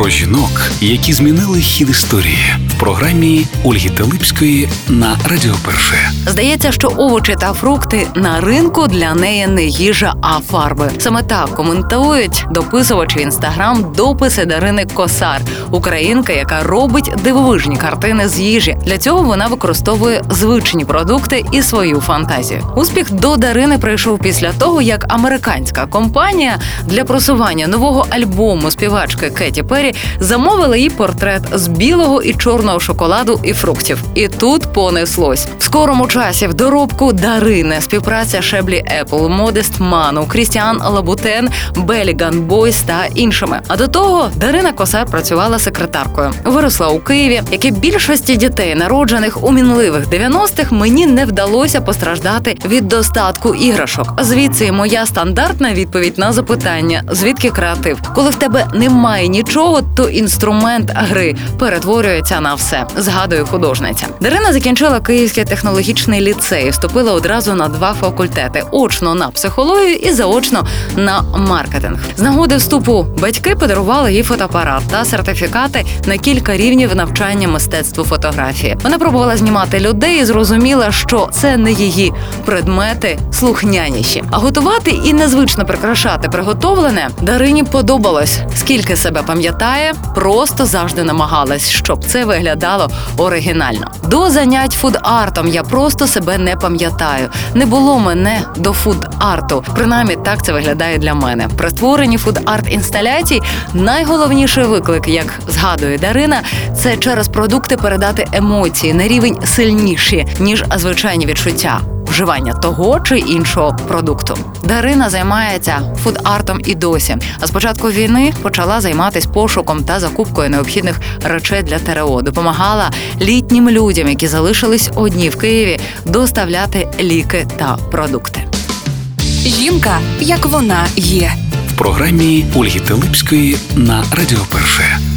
Про жінок, які змінили хід історії в програмі Ольги Телипської на Радіо Перше. Здається, що овочі та фрукти на ринку для неї не їжа, а фарби. Саме так коментують дописувачі інстаграм дописи Дарини Косар, українка, яка робить дивовижні картини з їжі. Для цього вона використовує звичні продукти і свою фантазію. Успіх до Дарини прийшов після того, як американська компанія для просування нового альбому співачки Кеті Перрі замовила їй портрет з білого і чорного шоколаду і фруктів. І тут понеслось в скорому часі в доробку Дарини співпраця Шеблі Епл, Модест Ману, Крістіан Лабутен, Беліган Бойс та іншими. А до того Дарина Косар працювала секретаркою. Виросла у Києві, як і більшості дітей, народжених у мінливих 90-х, мені не вдалося постраждати від достатку іграшок. Звідси моя стандартна відповідь на запитання: звідки креатив? Коли в тебе немає нічого, то інструмент гри перетворюється на все. Згадує художниця. Дарина закінчила Київський технологічний ліцей, вступила одразу на два факультети: очно на психологію і заочно на маркетинг. З нагоди вступу батьки подарували їй фотоапарат та сертифікати на кілька рівнів навчання мистецтву фотографії. Вона пробувала знімати людей і зрозуміла, що це не її предмети слухняніші. А готувати і незвично прикрашати приготовлене Дарині подобалось. Скільки себе пам'ятає, просто завжди намагалась, щоб це виглядало оригінально. До занять фуд-артом я просто себе не пам'ятаю. Не було мене до фуд-арту. Принаймні так це виглядає для мене. При створенні фуд-арт інсталяцій найголовніший виклик, як згадує Дарина, це через продукти передати емоції на рівень сильніші ніж звичайні відчуття. Вживання того чи іншого продукту Дарина займається фуд-артом і досі. А з початку війни почала займатися пошуком та закупкою необхідних речей для ТРО. Допомагала літнім людям, які залишились одні в Києві, доставляти ліки та продукти. Жінка, як вона є. В програмі Ольги Телипської на Радіо Перше.